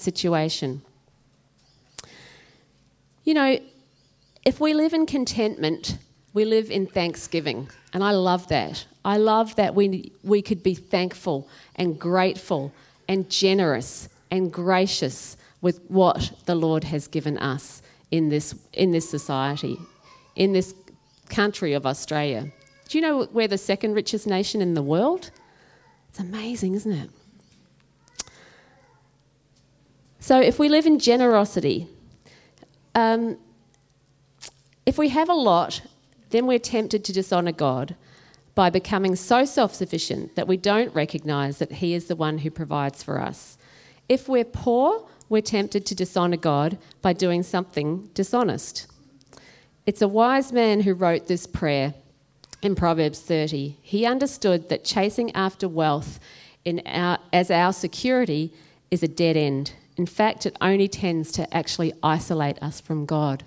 situation. You know, if we live in contentment, we live in thanksgiving. And I love that. I love that we, we could be thankful and grateful and generous and gracious with what the Lord has given us in this, in this society, in this country of Australia. Do you know we're the second richest nation in the world? It's amazing, isn't it? So, if we live in generosity, um, if we have a lot, then we're tempted to dishonour God by becoming so self sufficient that we don't recognise that He is the one who provides for us. If we're poor, we're tempted to dishonour God by doing something dishonest. It's a wise man who wrote this prayer in Proverbs 30. He understood that chasing after wealth our, as our security is a dead end. In fact, it only tends to actually isolate us from God.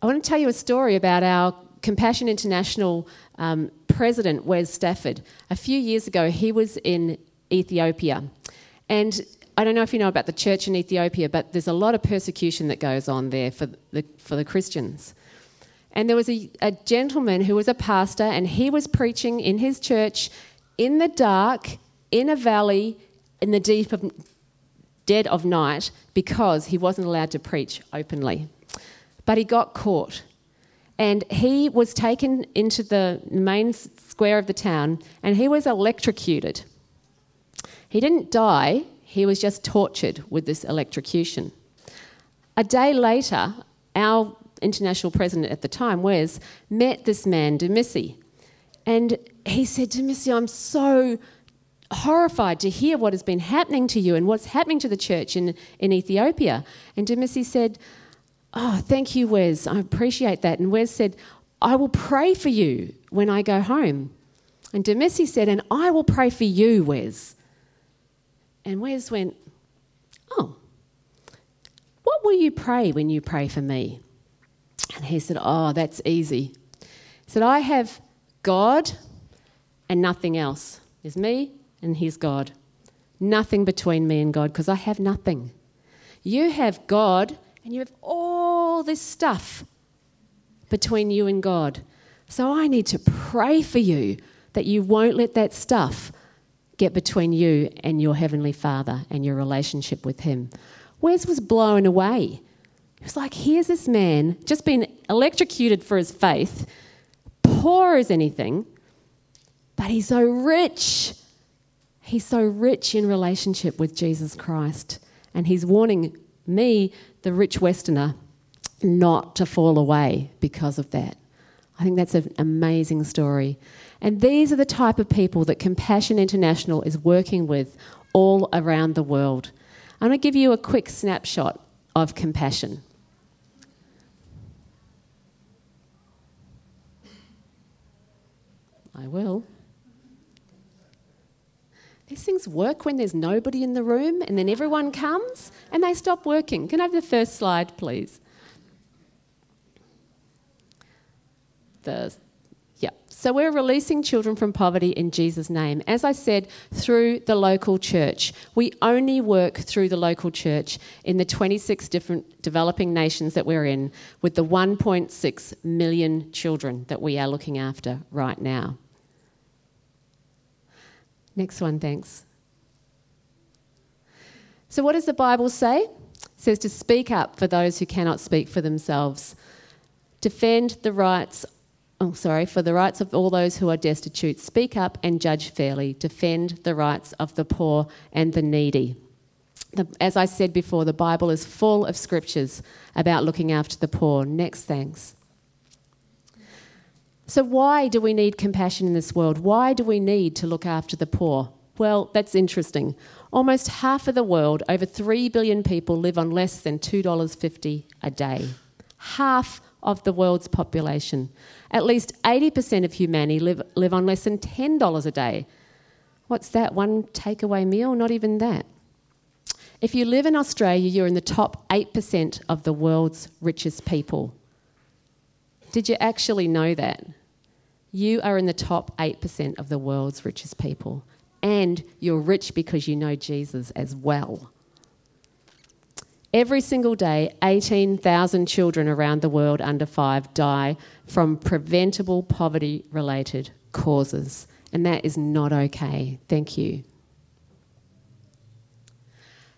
I want to tell you a story about our Compassion International um, president, Wes Stafford. A few years ago, he was in Ethiopia. And I don't know if you know about the church in Ethiopia, but there's a lot of persecution that goes on there for the, for the Christians. And there was a, a gentleman who was a pastor, and he was preaching in his church in the dark, in a valley, in the deep of dead of night, because he wasn't allowed to preach openly. But he got caught. And he was taken into the main square of the town, and he was electrocuted. He didn't die, he was just tortured with this electrocution. A day later, our international president at the time, Wes, met this man, Demisi. And he said, Demisi, I'm so horrified to hear what has been happening to you and what's happening to the church in, in Ethiopia. And Demisi said, Oh, thank you, Wes. I appreciate that. And Wes said, I will pray for you when I go home. And Demisi said, And I will pray for you, Wes. And Wes went, Oh, what will you pray when you pray for me? And he said, Oh, that's easy. He said, I have God and nothing else. There's me and He's God. Nothing between me and God because I have nothing. You have God and you have all this stuff between you and God. So I need to pray for you that you won't let that stuff get between you and your Heavenly Father and your relationship with Him. Wes was blown away. He was like, here's this man just been electrocuted for his faith, poor as anything, but he's so rich. He's so rich in relationship with Jesus Christ. And he's warning me, the rich Westerner, not to fall away because of that. I think that's an amazing story. And these are the type of people that Compassion International is working with all around the world. I'm going to give you a quick snapshot of compassion. I will. These things work when there's nobody in the room and then everyone comes and they stop working. Can I have the first slide, please? The yeah. So we're releasing children from poverty in Jesus' name. As I said, through the local church. We only work through the local church in the 26 different developing nations that we're in with the 1.6 million children that we are looking after right now. Next one, thanks. So, what does the Bible say? It says to speak up for those who cannot speak for themselves, defend the rights oh, sorry, for the rights of all those who are destitute, speak up and judge fairly, defend the rights of the poor and the needy. The, as I said before, the Bible is full of scriptures about looking after the poor. Next, thanks. So, why do we need compassion in this world? Why do we need to look after the poor? Well, that's interesting. Almost half of the world, over 3 billion people, live on less than $2.50 a day. Half of the world's population. At least 80% of humanity live, live on less than $10 a day. What's that? One takeaway meal? Not even that. If you live in Australia, you're in the top 8% of the world's richest people. Did you actually know that? You are in the top 8% of the world's richest people. And you're rich because you know Jesus as well. Every single day, 18,000 children around the world under five die from preventable poverty related causes. And that is not okay. Thank you.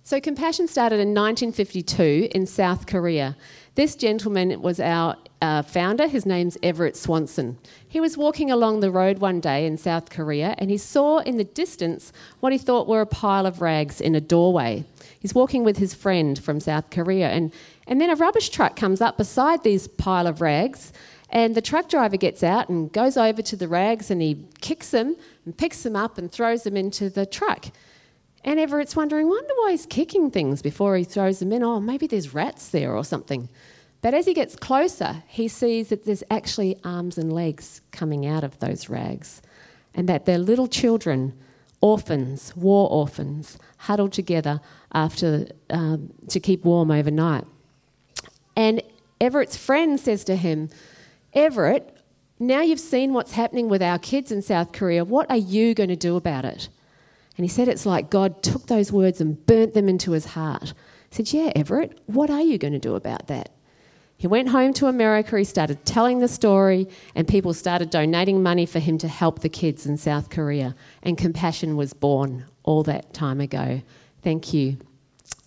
So, Compassion started in 1952 in South Korea. This gentleman was our uh, founder. His name's Everett Swanson. He was walking along the road one day in South Korea and he saw in the distance what he thought were a pile of rags in a doorway. He's walking with his friend from South Korea, and, and then a rubbish truck comes up beside these pile of rags. And the truck driver gets out and goes over to the rags and he kicks them and picks them up and throws them into the truck. And Everett's wondering, wonder why he's kicking things before he throws them in. Oh, maybe there's rats there or something. But as he gets closer, he sees that there's actually arms and legs coming out of those rags, and that they're little children, orphans, war orphans, huddled together after um, to keep warm overnight. And Everett's friend says to him, Everett, now you've seen what's happening with our kids in South Korea. What are you going to do about it? And he said it's like God took those words and burnt them into his heart. He said, Yeah, Everett, what are you going to do about that? He went home to America, he started telling the story, and people started donating money for him to help the kids in South Korea. And compassion was born all that time ago. Thank you.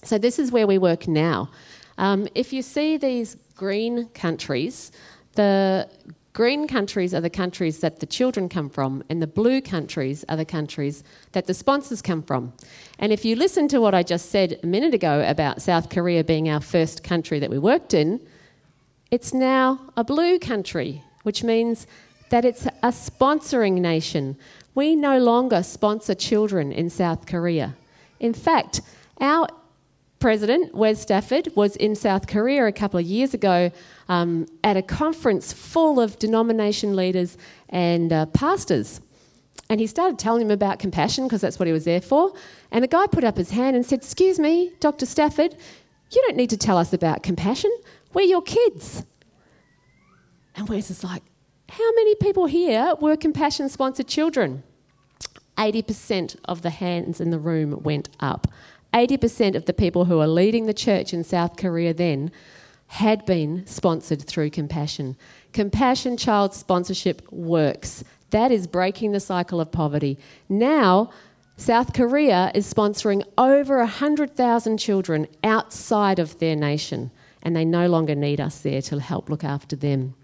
So, this is where we work now. Um, if you see these green countries, the green countries are the countries that the children come from, and the blue countries are the countries that the sponsors come from. And if you listen to what I just said a minute ago about South Korea being our first country that we worked in, it's now a blue country, which means that it's a sponsoring nation. We no longer sponsor children in South Korea. In fact, our president, Wes Stafford, was in South Korea a couple of years ago um, at a conference full of denomination leaders and uh, pastors. And he started telling them about compassion because that's what he was there for. And the guy put up his hand and said, Excuse me, Dr. Stafford, you don't need to tell us about compassion. We're your kids. And Wes is like, How many people here were compassion sponsored children? 80% of the hands in the room went up. 80% of the people who are leading the church in South Korea then had been sponsored through compassion. Compassion child sponsorship works. That is breaking the cycle of poverty. Now, South Korea is sponsoring over 100,000 children outside of their nation and they no longer need us there to help look after them.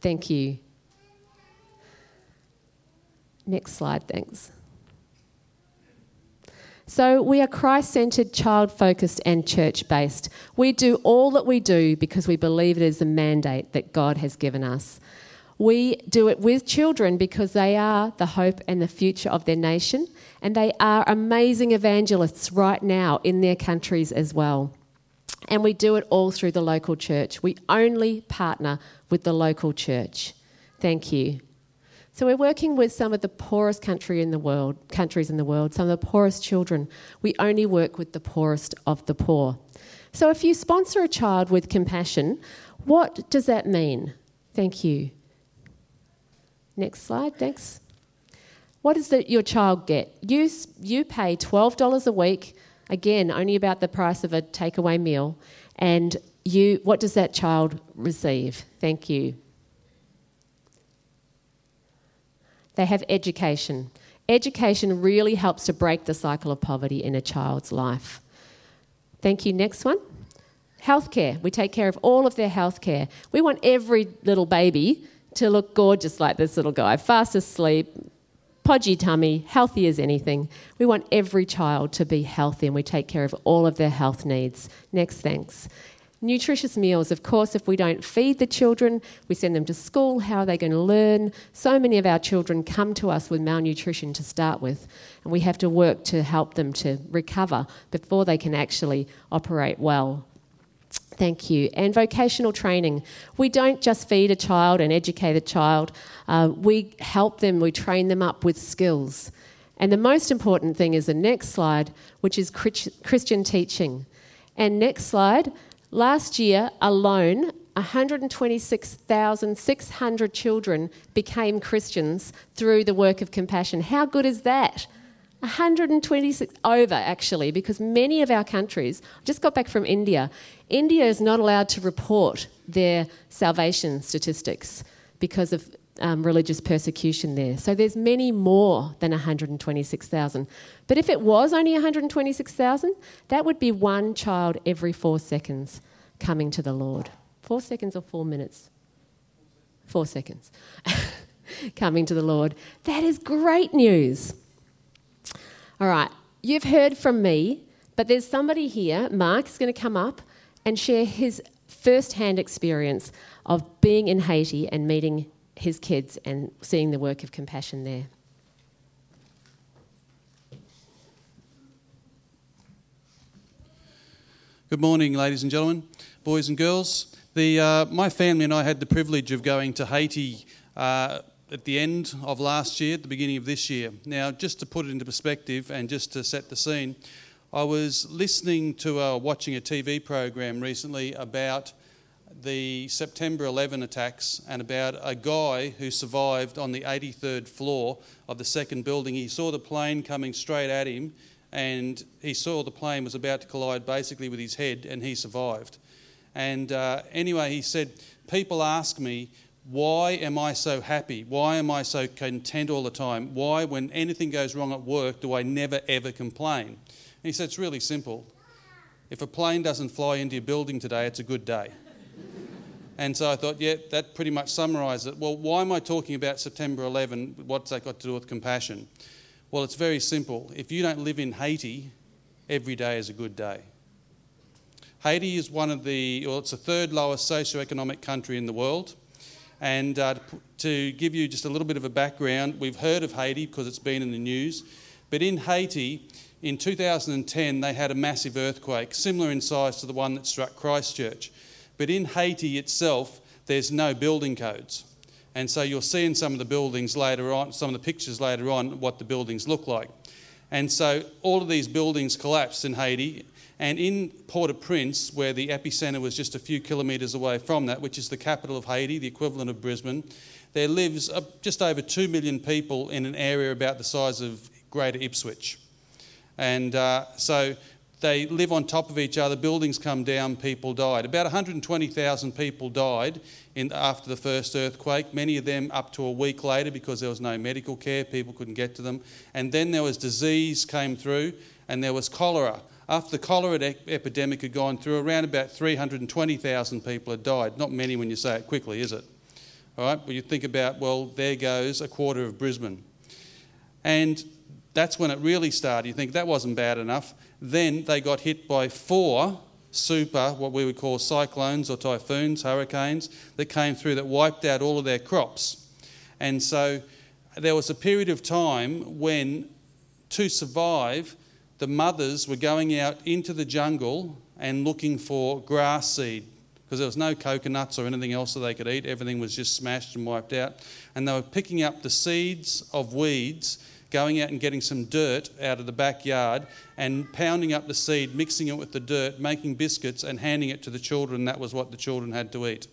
Thank you. Next slide, thanks. So, we are Christ centered, child focused, and church based. We do all that we do because we believe it is a mandate that God has given us. We do it with children because they are the hope and the future of their nation, and they are amazing evangelists right now in their countries as well. And we do it all through the local church. We only partner with the local church. Thank you. So we're working with some of the poorest country in the world, countries in the world, some of the poorest children. We only work with the poorest of the poor. So if you sponsor a child with compassion, what does that mean? Thank you. Next slide, thanks. What does your child get? You, you pay $12 a week Again, only about the price of a takeaway meal. And you, what does that child receive? Thank you. They have education. Education really helps to break the cycle of poverty in a child's life. Thank you. Next one. Healthcare. We take care of all of their healthcare. We want every little baby to look gorgeous like this little guy, fast asleep, podgy tummy, healthy as anything. We want every child to be healthy and we take care of all of their health needs. Next, thanks. Nutritious meals, of course, if we don't feed the children, we send them to school, how are they going to learn? So many of our children come to us with malnutrition to start with, and we have to work to help them to recover before they can actually operate well. Thank you. And vocational training. We don't just feed a child and educate a child, uh, we help them, we train them up with skills. And the most important thing is the next slide, which is Christian teaching. And next slide, last year alone, 126,600 children became Christians through the work of compassion. How good is that? 126 over actually, because many of our countries, just got back from India, India is not allowed to report their salvation statistics because of um, religious persecution there. So there's many more than 126,000. But if it was only 126,000, that would be one child every four seconds coming to the Lord. Four seconds or four minutes? Four seconds. coming to the Lord. That is great news. All right, you've heard from me, but there's somebody here, Mark, is going to come up and share his first hand experience of being in Haiti and meeting his kids and seeing the work of compassion there. Good morning, ladies and gentlemen, boys and girls. The, uh, my family and I had the privilege of going to Haiti uh, at the end of last year, at the beginning of this year. Now, just to put it into perspective and just to set the scene, I was listening to, uh, watching a TV program recently about the September 11 attacks and about a guy who survived on the 83rd floor of the second building. He saw the plane coming straight at him and he saw the plane was about to collide basically with his head and he survived. And uh, anyway, he said, People ask me, why am I so happy? Why am I so content all the time? Why, when anything goes wrong at work, do I never ever complain? And he said, It's really simple. If a plane doesn't fly into your building today, it's a good day. And so I thought, yeah, that pretty much summarises it. Well, why am I talking about September 11? What's that got to do with compassion? Well, it's very simple. If you don't live in Haiti, every day is a good day. Haiti is one of the, well, it's the third lowest socioeconomic country in the world. And uh, to give you just a little bit of a background, we've heard of Haiti because it's been in the news. But in Haiti, in 2010, they had a massive earthquake, similar in size to the one that struck Christchurch. But in Haiti itself, there's no building codes. And so you'll see in some of the buildings later on, some of the pictures later on, what the buildings look like. And so all of these buildings collapsed in Haiti. And in Port au Prince, where the epicenter was just a few kilometres away from that, which is the capital of Haiti, the equivalent of Brisbane, there lives just over 2 million people in an area about the size of Greater Ipswich. And uh, so they live on top of each other, buildings come down, people died. About 120,000 people died in, after the first earthquake, many of them up to a week later because there was no medical care, people couldn't get to them. And then there was disease came through, and there was cholera. After the cholera epidemic had gone through, around about 320,000 people had died. Not many when you say it quickly, is it? All right, but you think about, well, there goes a quarter of Brisbane. And that's when it really started. You think that wasn't bad enough. Then they got hit by four super, what we would call cyclones or typhoons, hurricanes, that came through that wiped out all of their crops. And so there was a period of time when, to survive, the mothers were going out into the jungle and looking for grass seed because there was no coconuts or anything else that they could eat. Everything was just smashed and wiped out. And they were picking up the seeds of weeds going out and getting some dirt out of the backyard and pounding up the seed, mixing it with the dirt, making biscuits, and handing it to the children. That was what the children had to eat.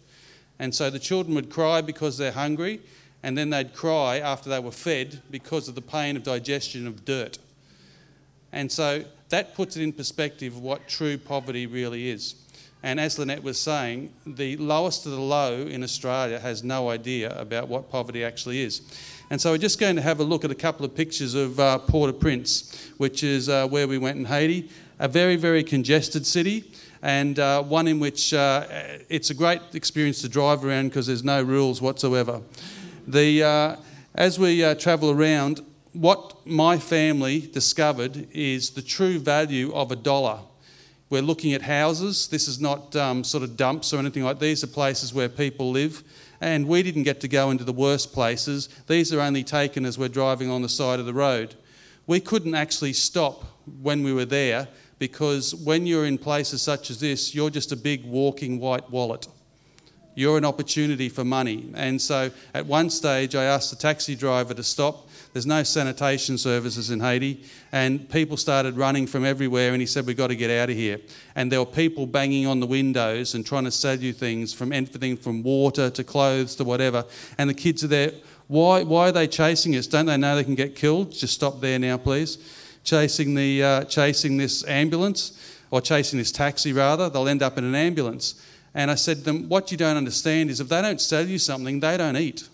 And so the children would cry because they're hungry, and then they'd cry after they were fed because of the pain of digestion of dirt. And so that puts it in perspective what true poverty really is. And as Lynette was saying, the lowest of the low in Australia has no idea about what poverty actually is. And so we're just going to have a look at a couple of pictures of uh, Port-au-Prince, which is uh, where we went in Haiti. A very, very congested city, and uh, one in which uh, it's a great experience to drive around because there's no rules whatsoever. The, uh, as we uh, travel around, what my family discovered is the true value of a dollar. We're looking at houses. This is not um, sort of dumps or anything like these are places where people live and we didn't get to go into the worst places. These are only taken as we're driving on the side of the road. We couldn't actually stop when we were there because when you're in places such as this, you're just a big walking white wallet. You're an opportunity for money. And so at one stage, I asked the taxi driver to stop there's no sanitation services in Haiti, and people started running from everywhere. And he said, "We've got to get out of here." And there were people banging on the windows and trying to sell you things, from everything from water to clothes to whatever. And the kids are there. Why? Why are they chasing us? Don't they know they can get killed? Just stop there now, please. chasing, the, uh, chasing this ambulance, or chasing this taxi rather. They'll end up in an ambulance. And I said to them, What you don't understand is if they don't sell you something, they don't eat.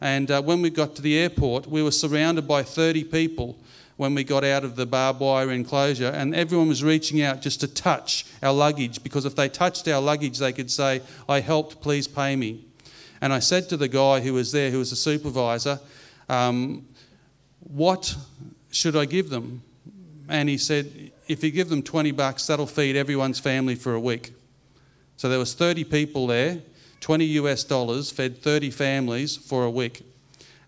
And uh, when we got to the airport, we were surrounded by 30 people when we got out of the barbed wire enclosure, and everyone was reaching out just to touch our luggage because if they touched our luggage, they could say, I helped, please pay me. And I said to the guy who was there, who was a supervisor, um, What should I give them? And he said, If you give them 20 bucks, that'll feed everyone's family for a week. So there was 30 people there, 20 US dollars fed 30 families for a week.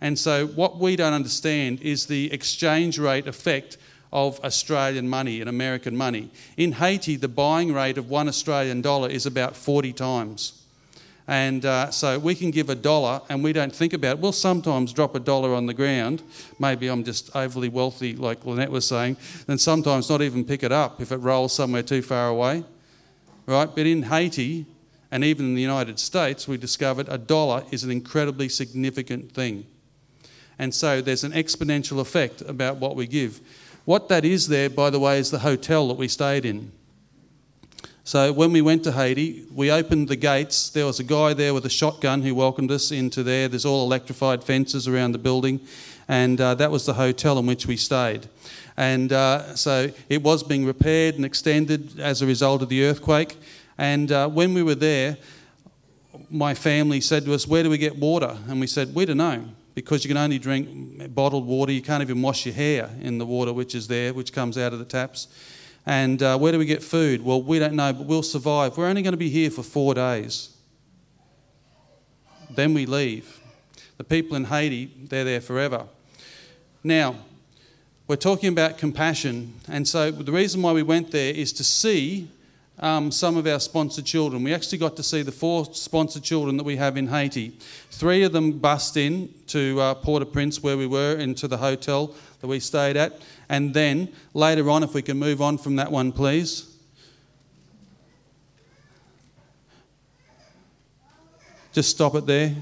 And so what we don't understand is the exchange rate effect of Australian money and American money. In Haiti, the buying rate of one Australian dollar is about 40 times. And uh, so we can give a dollar and we don't think about it. We'll sometimes drop a dollar on the ground. Maybe I'm just overly wealthy, like Lynette was saying, and sometimes not even pick it up if it rolls somewhere too far away right? But in Haiti and even in the United States, we discovered a dollar is an incredibly significant thing. And so there's an exponential effect about what we give. What that is there, by the way, is the hotel that we stayed in. So when we went to Haiti, we opened the gates. There was a guy there with a shotgun who welcomed us into there. There's all electrified fences around the building, and uh, that was the hotel in which we stayed. And uh, so it was being repaired and extended as a result of the earthquake. And uh, when we were there, my family said to us, Where do we get water? And we said, We don't know, because you can only drink bottled water. You can't even wash your hair in the water which is there, which comes out of the taps. And uh, where do we get food? Well, we don't know, but we'll survive. We're only going to be here for four days. Then we leave. The people in Haiti, they're there forever. Now, we're talking about compassion. And so the reason why we went there is to see um, some of our sponsored children. We actually got to see the four sponsored children that we have in Haiti. Three of them bussed in to uh, Port-au-Prince, where we were, into the hotel that we stayed at. And then later on, if we can move on from that one, please. Just stop it there.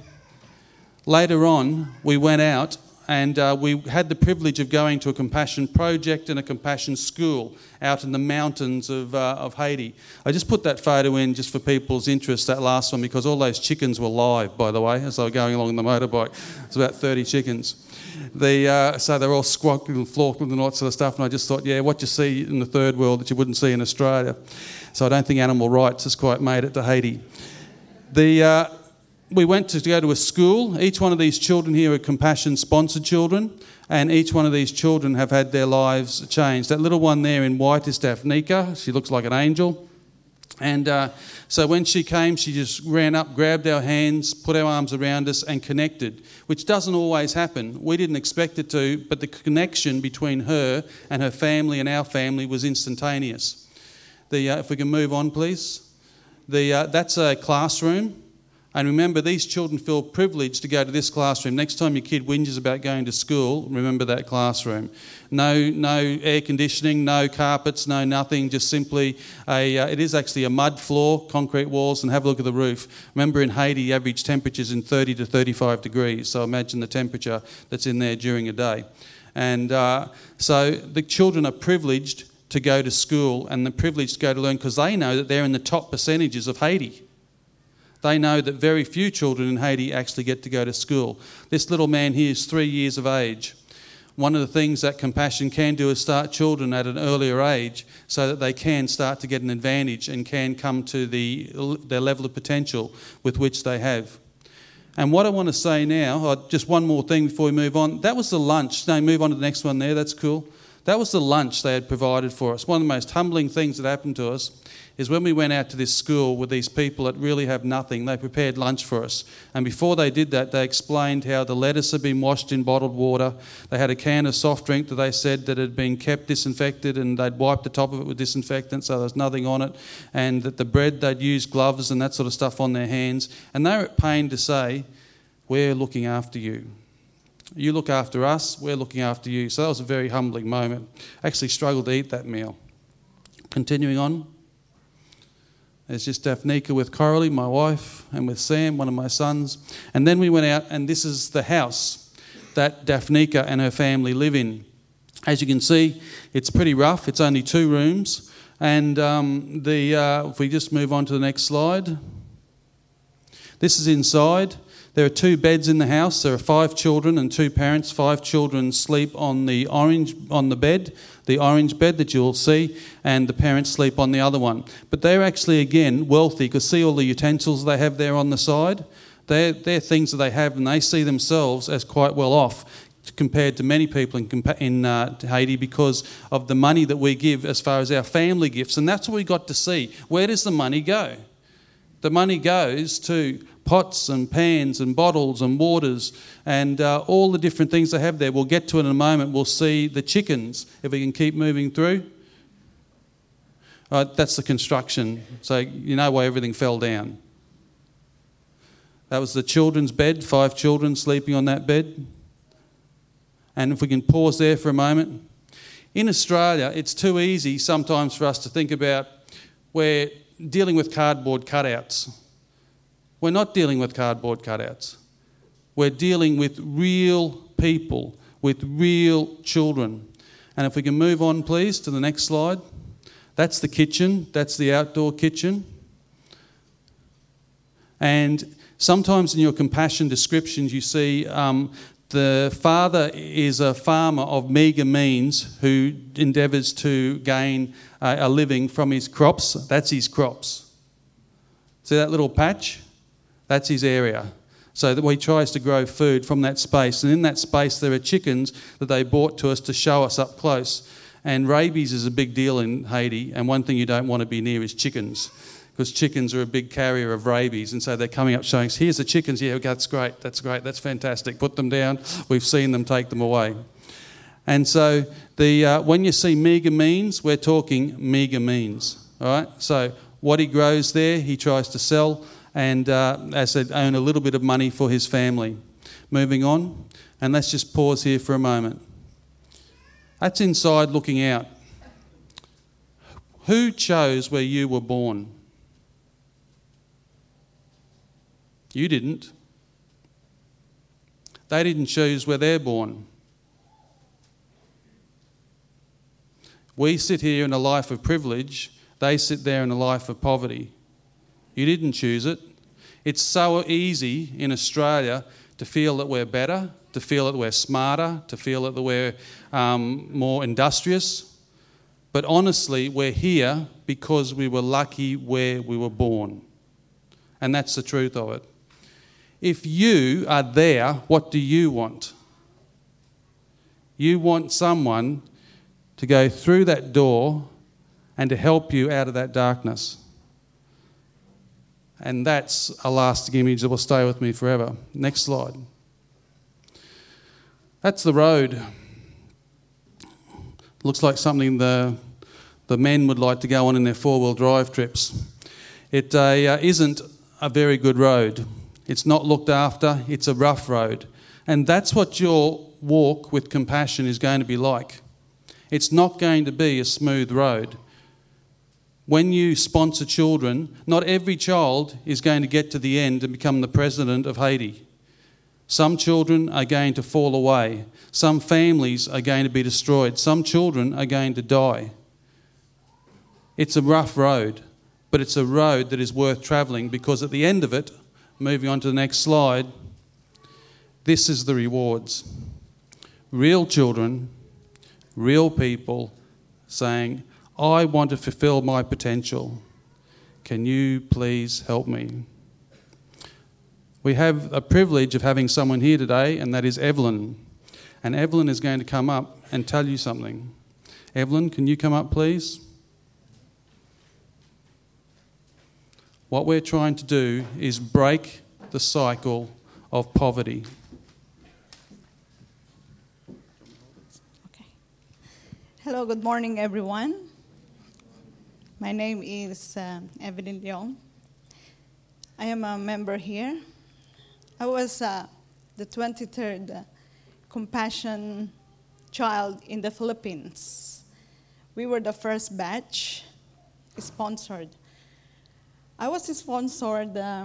Later on, we went out and uh, we had the privilege of going to a compassion project and a compassion school out in the mountains of, uh, of Haiti. I just put that photo in just for people's interest, that last one, because all those chickens were live, by the way, as I was going along the motorbike. It's about 30 chickens. The, uh, so they're all squawking and flawking and all that sort of stuff. And I just thought, yeah, what you see in the third world that you wouldn't see in Australia. So I don't think animal rights has quite made it to Haiti. The, uh, we went to go to a school. Each one of these children here are compassion sponsored children, and each one of these children have had their lives changed. That little one there in white is Daphnika. She looks like an angel. And uh, so when she came, she just ran up, grabbed our hands, put our arms around us, and connected, which doesn't always happen. We didn't expect it to, but the connection between her and her family and our family was instantaneous. The, uh, if we can move on, please. The, uh, that's a classroom. And remember, these children feel privileged to go to this classroom. Next time your kid whinges about going to school, remember that classroom. No, no air conditioning, no carpets, no nothing. Just simply a. Uh, it is actually a mud floor, concrete walls, and have a look at the roof. Remember, in Haiti, average temperatures in 30 to 35 degrees. So imagine the temperature that's in there during a day. And uh, so the children are privileged to go to school and the privileged to go to learn because they know that they're in the top percentages of Haiti. They know that very few children in Haiti actually get to go to school. This little man here is three years of age. One of the things that compassion can do is start children at an earlier age so that they can start to get an advantage and can come to the, their level of potential with which they have. And what I want to say now, uh, just one more thing before we move on. That was the lunch. No, move on to the next one there. That's cool. That was the lunch they had provided for us. One of the most humbling things that happened to us is when we went out to this school with these people that really have nothing, they prepared lunch for us. And before they did that, they explained how the lettuce had been washed in bottled water. They had a can of soft drink that they said that had been kept disinfected and they'd wiped the top of it with disinfectant so there was nothing on it. And that the bread, they'd used gloves and that sort of stuff on their hands. And they were at pain to say, We're looking after you. You look after us, we're looking after you. So that was a very humbling moment. I actually struggled to eat that meal. Continuing on. It's just Daphnika with Coralie, my wife, and with Sam, one of my sons. And then we went out, and this is the house that Daphnika and her family live in. As you can see, it's pretty rough. It's only two rooms. And um, the, uh, if we just move on to the next slide, this is inside. There are two beds in the house. There are five children and two parents. Five children sleep on the orange on the bed, the orange bed that you'll see, and the parents sleep on the other one. But they're actually again wealthy because see all the utensils they have there on the side. They're, they're things that they have, and they see themselves as quite well off compared to many people in, in uh, Haiti because of the money that we give as far as our family gifts. And that's what we got to see. Where does the money go? The money goes to pots and pans and bottles and waters and uh, all the different things they have there. We'll get to it in a moment. We'll see the chickens, if we can keep moving through. Uh, that's the construction. So you know why everything fell down. That was the children's bed, five children sleeping on that bed. And if we can pause there for a moment. In Australia, it's too easy sometimes for us to think about we're dealing with cardboard cutouts. We're not dealing with cardboard cutouts. We're dealing with real people, with real children. And if we can move on, please, to the next slide. That's the kitchen, that's the outdoor kitchen. And Sometimes in your compassion descriptions, you see um, the father is a farmer of meagre means who endeavours to gain a living from his crops. That's his crops. See that little patch? That's his area. So that he tries to grow food from that space. And in that space, there are chickens that they brought to us to show us up close. And rabies is a big deal in Haiti, and one thing you don't want to be near is chickens because chickens are a big carrier of rabies. And so they're coming up showing us, here's the chickens. Yeah, that's great. That's great. That's fantastic. Put them down. We've seen them take them away. And so the, uh, when you see meagre means, we're talking meagre means. All right? So what he grows there, he tries to sell and, uh, as said, earn a little bit of money for his family. Moving on. And let's just pause here for a moment. That's inside looking out. Who chose where you were born? You didn't. They didn't choose where they're born. We sit here in a life of privilege, they sit there in a life of poverty. You didn't choose it. It's so easy in Australia to feel that we're better, to feel that we're smarter, to feel that we're um, more industrious. But honestly, we're here because we were lucky where we were born. And that's the truth of it. If you are there, what do you want? You want someone to go through that door and to help you out of that darkness. And that's a lasting image that will stay with me forever. Next slide. That's the road. Looks like something the, the men would like to go on in their four wheel drive trips. It uh, isn't a very good road. It's not looked after, it's a rough road. And that's what your walk with compassion is going to be like. It's not going to be a smooth road. When you sponsor children, not every child is going to get to the end and become the president of Haiti. Some children are going to fall away. Some families are going to be destroyed. Some children are going to die. It's a rough road, but it's a road that is worth travelling because at the end of it, Moving on to the next slide. This is the rewards. Real children, real people saying, I want to fulfill my potential. Can you please help me? We have a privilege of having someone here today, and that is Evelyn. And Evelyn is going to come up and tell you something. Evelyn, can you come up, please? What we're trying to do is break the cycle of poverty. Okay. Hello, good morning, everyone. My name is uh, Evelyn Leon. I am a member here. I was uh, the 23rd compassion child in the Philippines. We were the first batch sponsored I was sponsored uh,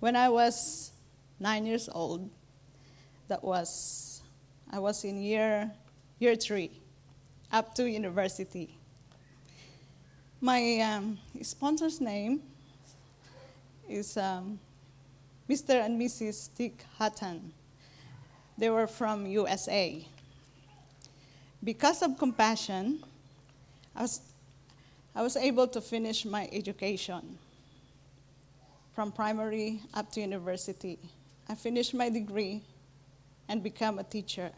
when I was nine years old. That was, I was in year year three, up to university. My um, sponsor's name is um, Mr. and Mrs. Dick Hutton. They were from USA. Because of compassion, I was, I was able to finish my education from primary up to university. I finished my degree and became a teacher.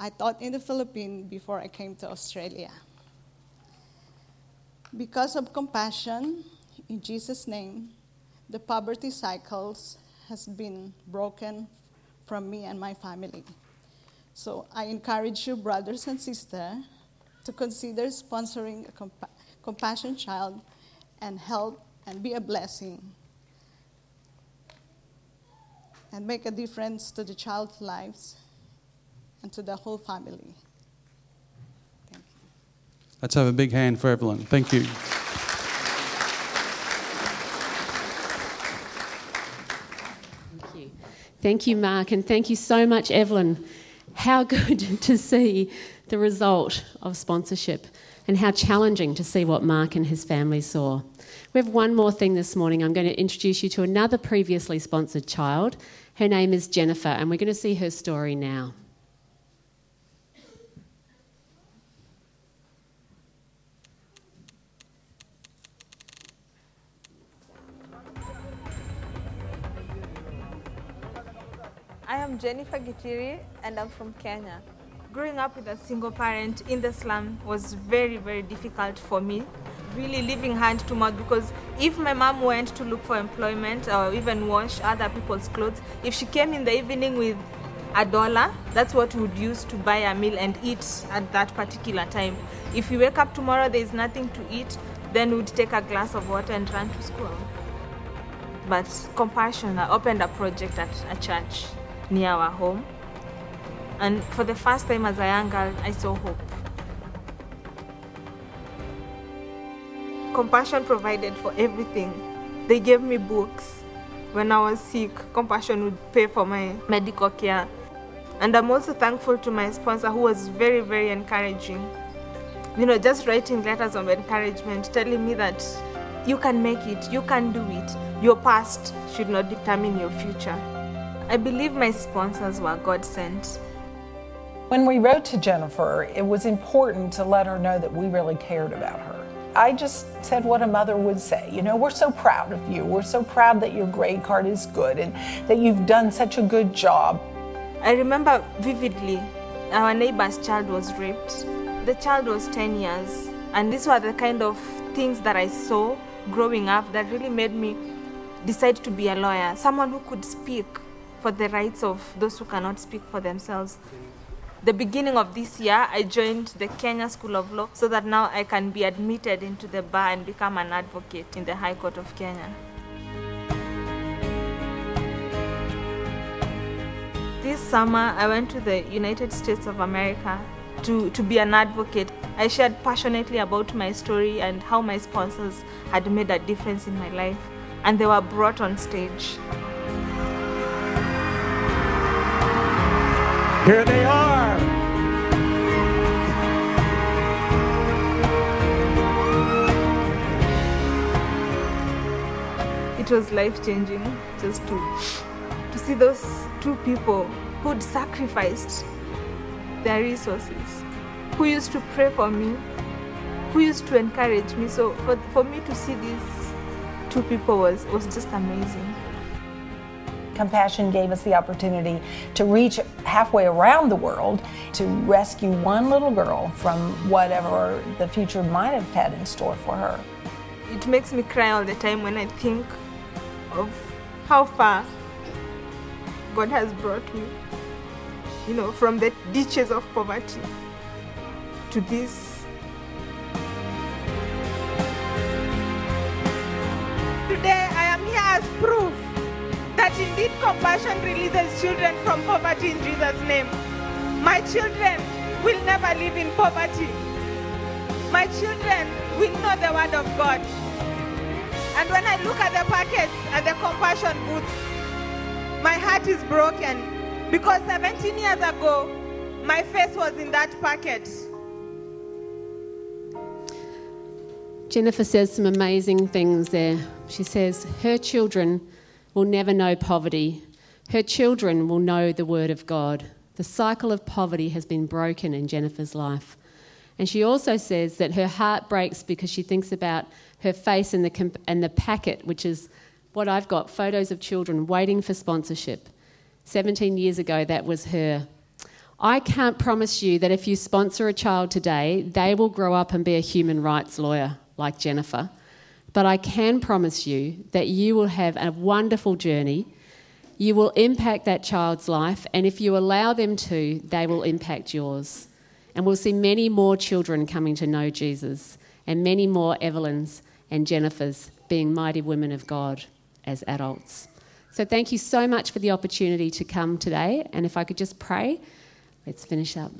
I taught in the Philippines before I came to Australia. Because of compassion, in Jesus' name, the poverty cycles has been broken from me and my family. So I encourage you, brothers and sisters, to consider sponsoring a compa- compassion child and help and be a blessing and make a difference to the child's lives and to the whole family. Let's have a big hand for Evelyn. Thank you. Thank you. Thank you, Mark, and thank you so much, Evelyn. How good to see the result of sponsorship and how challenging to see what Mark and his family saw. We have one more thing this morning. I'm going to introduce you to another previously sponsored child. Her name is Jennifer, and we're going to see her story now. Jennifer Gitiri and I'm from Kenya. Growing up with a single parent in the slum was very, very difficult for me. Really living hand to mouth because if my mom went to look for employment or even wash other people's clothes, if she came in the evening with a dollar, that's what we would use to buy a meal and eat at that particular time. If we wake up tomorrow, there is nothing to eat, then we'd take a glass of water and run to school. But Compassion I opened a project at a church near our home. And for the first time as a young girl, I saw hope. Compassion provided for everything. They gave me books. When I was sick, Compassion would pay for my medical care. And I'm also thankful to my sponsor who was very, very encouraging. You know, just writing letters of encouragement, telling me that you can make it, you can do it. Your past should not determine your future. I believe my sponsors were God sent. When we wrote to Jennifer, it was important to let her know that we really cared about her. I just said what a mother would say. You know, we're so proud of you. We're so proud that your grade card is good and that you've done such a good job. I remember vividly our neighbor's child was raped. The child was 10 years, and these were the kind of things that I saw growing up that really made me decide to be a lawyer, someone who could speak for the rights of those who cannot speak for themselves. The beginning of this year, I joined the Kenya School of Law so that now I can be admitted into the bar and become an advocate in the High Court of Kenya. This summer, I went to the United States of America to, to be an advocate. I shared passionately about my story and how my sponsors had made a difference in my life, and they were brought on stage. Here they are. It was life changing just to, to see those two people who'd sacrificed their resources, who used to pray for me, who used to encourage me. So for, for me to see these two people was, was just amazing. Compassion gave us the opportunity to reach halfway around the world to rescue one little girl from whatever the future might have had in store for her. It makes me cry all the time when I think of how far God has brought me, you know, from the ditches of poverty to this. Today I am here as proof that indeed compassion releases children from poverty in Jesus' name. My children will never live in poverty. My children will know the word of God. And when I look at the packets at the compassion booth, my heart is broken because 17 years ago, My face was in that packet. Jennifer says some amazing things there. She says, Her children will never know poverty. Her children will know the word of God. The cycle of poverty has been broken in Jennifer's life. And she also says that her heart breaks because she thinks about her face in the, comp- and the packet, which is what I've got photos of children waiting for sponsorship. 17 years ago, that was her. I can't promise you that if you sponsor a child today, they will grow up and be a human rights lawyer like Jennifer. But I can promise you that you will have a wonderful journey. You will impact that child's life, and if you allow them to, they will impact yours. And we'll see many more children coming to know Jesus, and many more Evelyns and Jennifers being mighty women of God as adults. So, thank you so much for the opportunity to come today. And if I could just pray, let's finish up.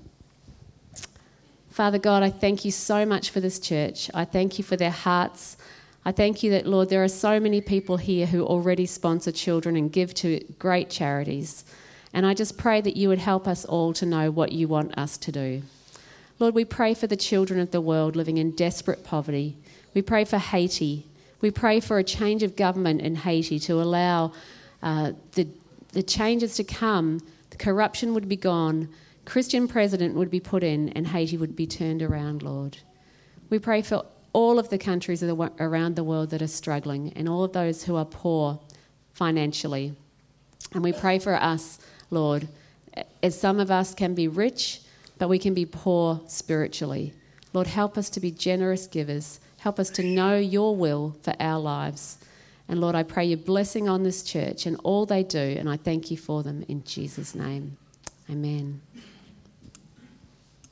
Father God, I thank you so much for this church. I thank you for their hearts. I thank you that, Lord, there are so many people here who already sponsor children and give to great charities. And I just pray that you would help us all to know what you want us to do. Lord, we pray for the children of the world living in desperate poverty. We pray for Haiti. We pray for a change of government in Haiti to allow uh, the, the changes to come. The corruption would be gone, Christian president would be put in, and Haiti would be turned around, Lord. We pray for all of the countries around the world that are struggling and all of those who are poor financially. And we pray for us, Lord, as some of us can be rich, but we can be poor spiritually. Lord, help us to be generous givers. Help us to know your will for our lives. And Lord, I pray your blessing on this church and all they do, and I thank you for them in Jesus' name. Amen.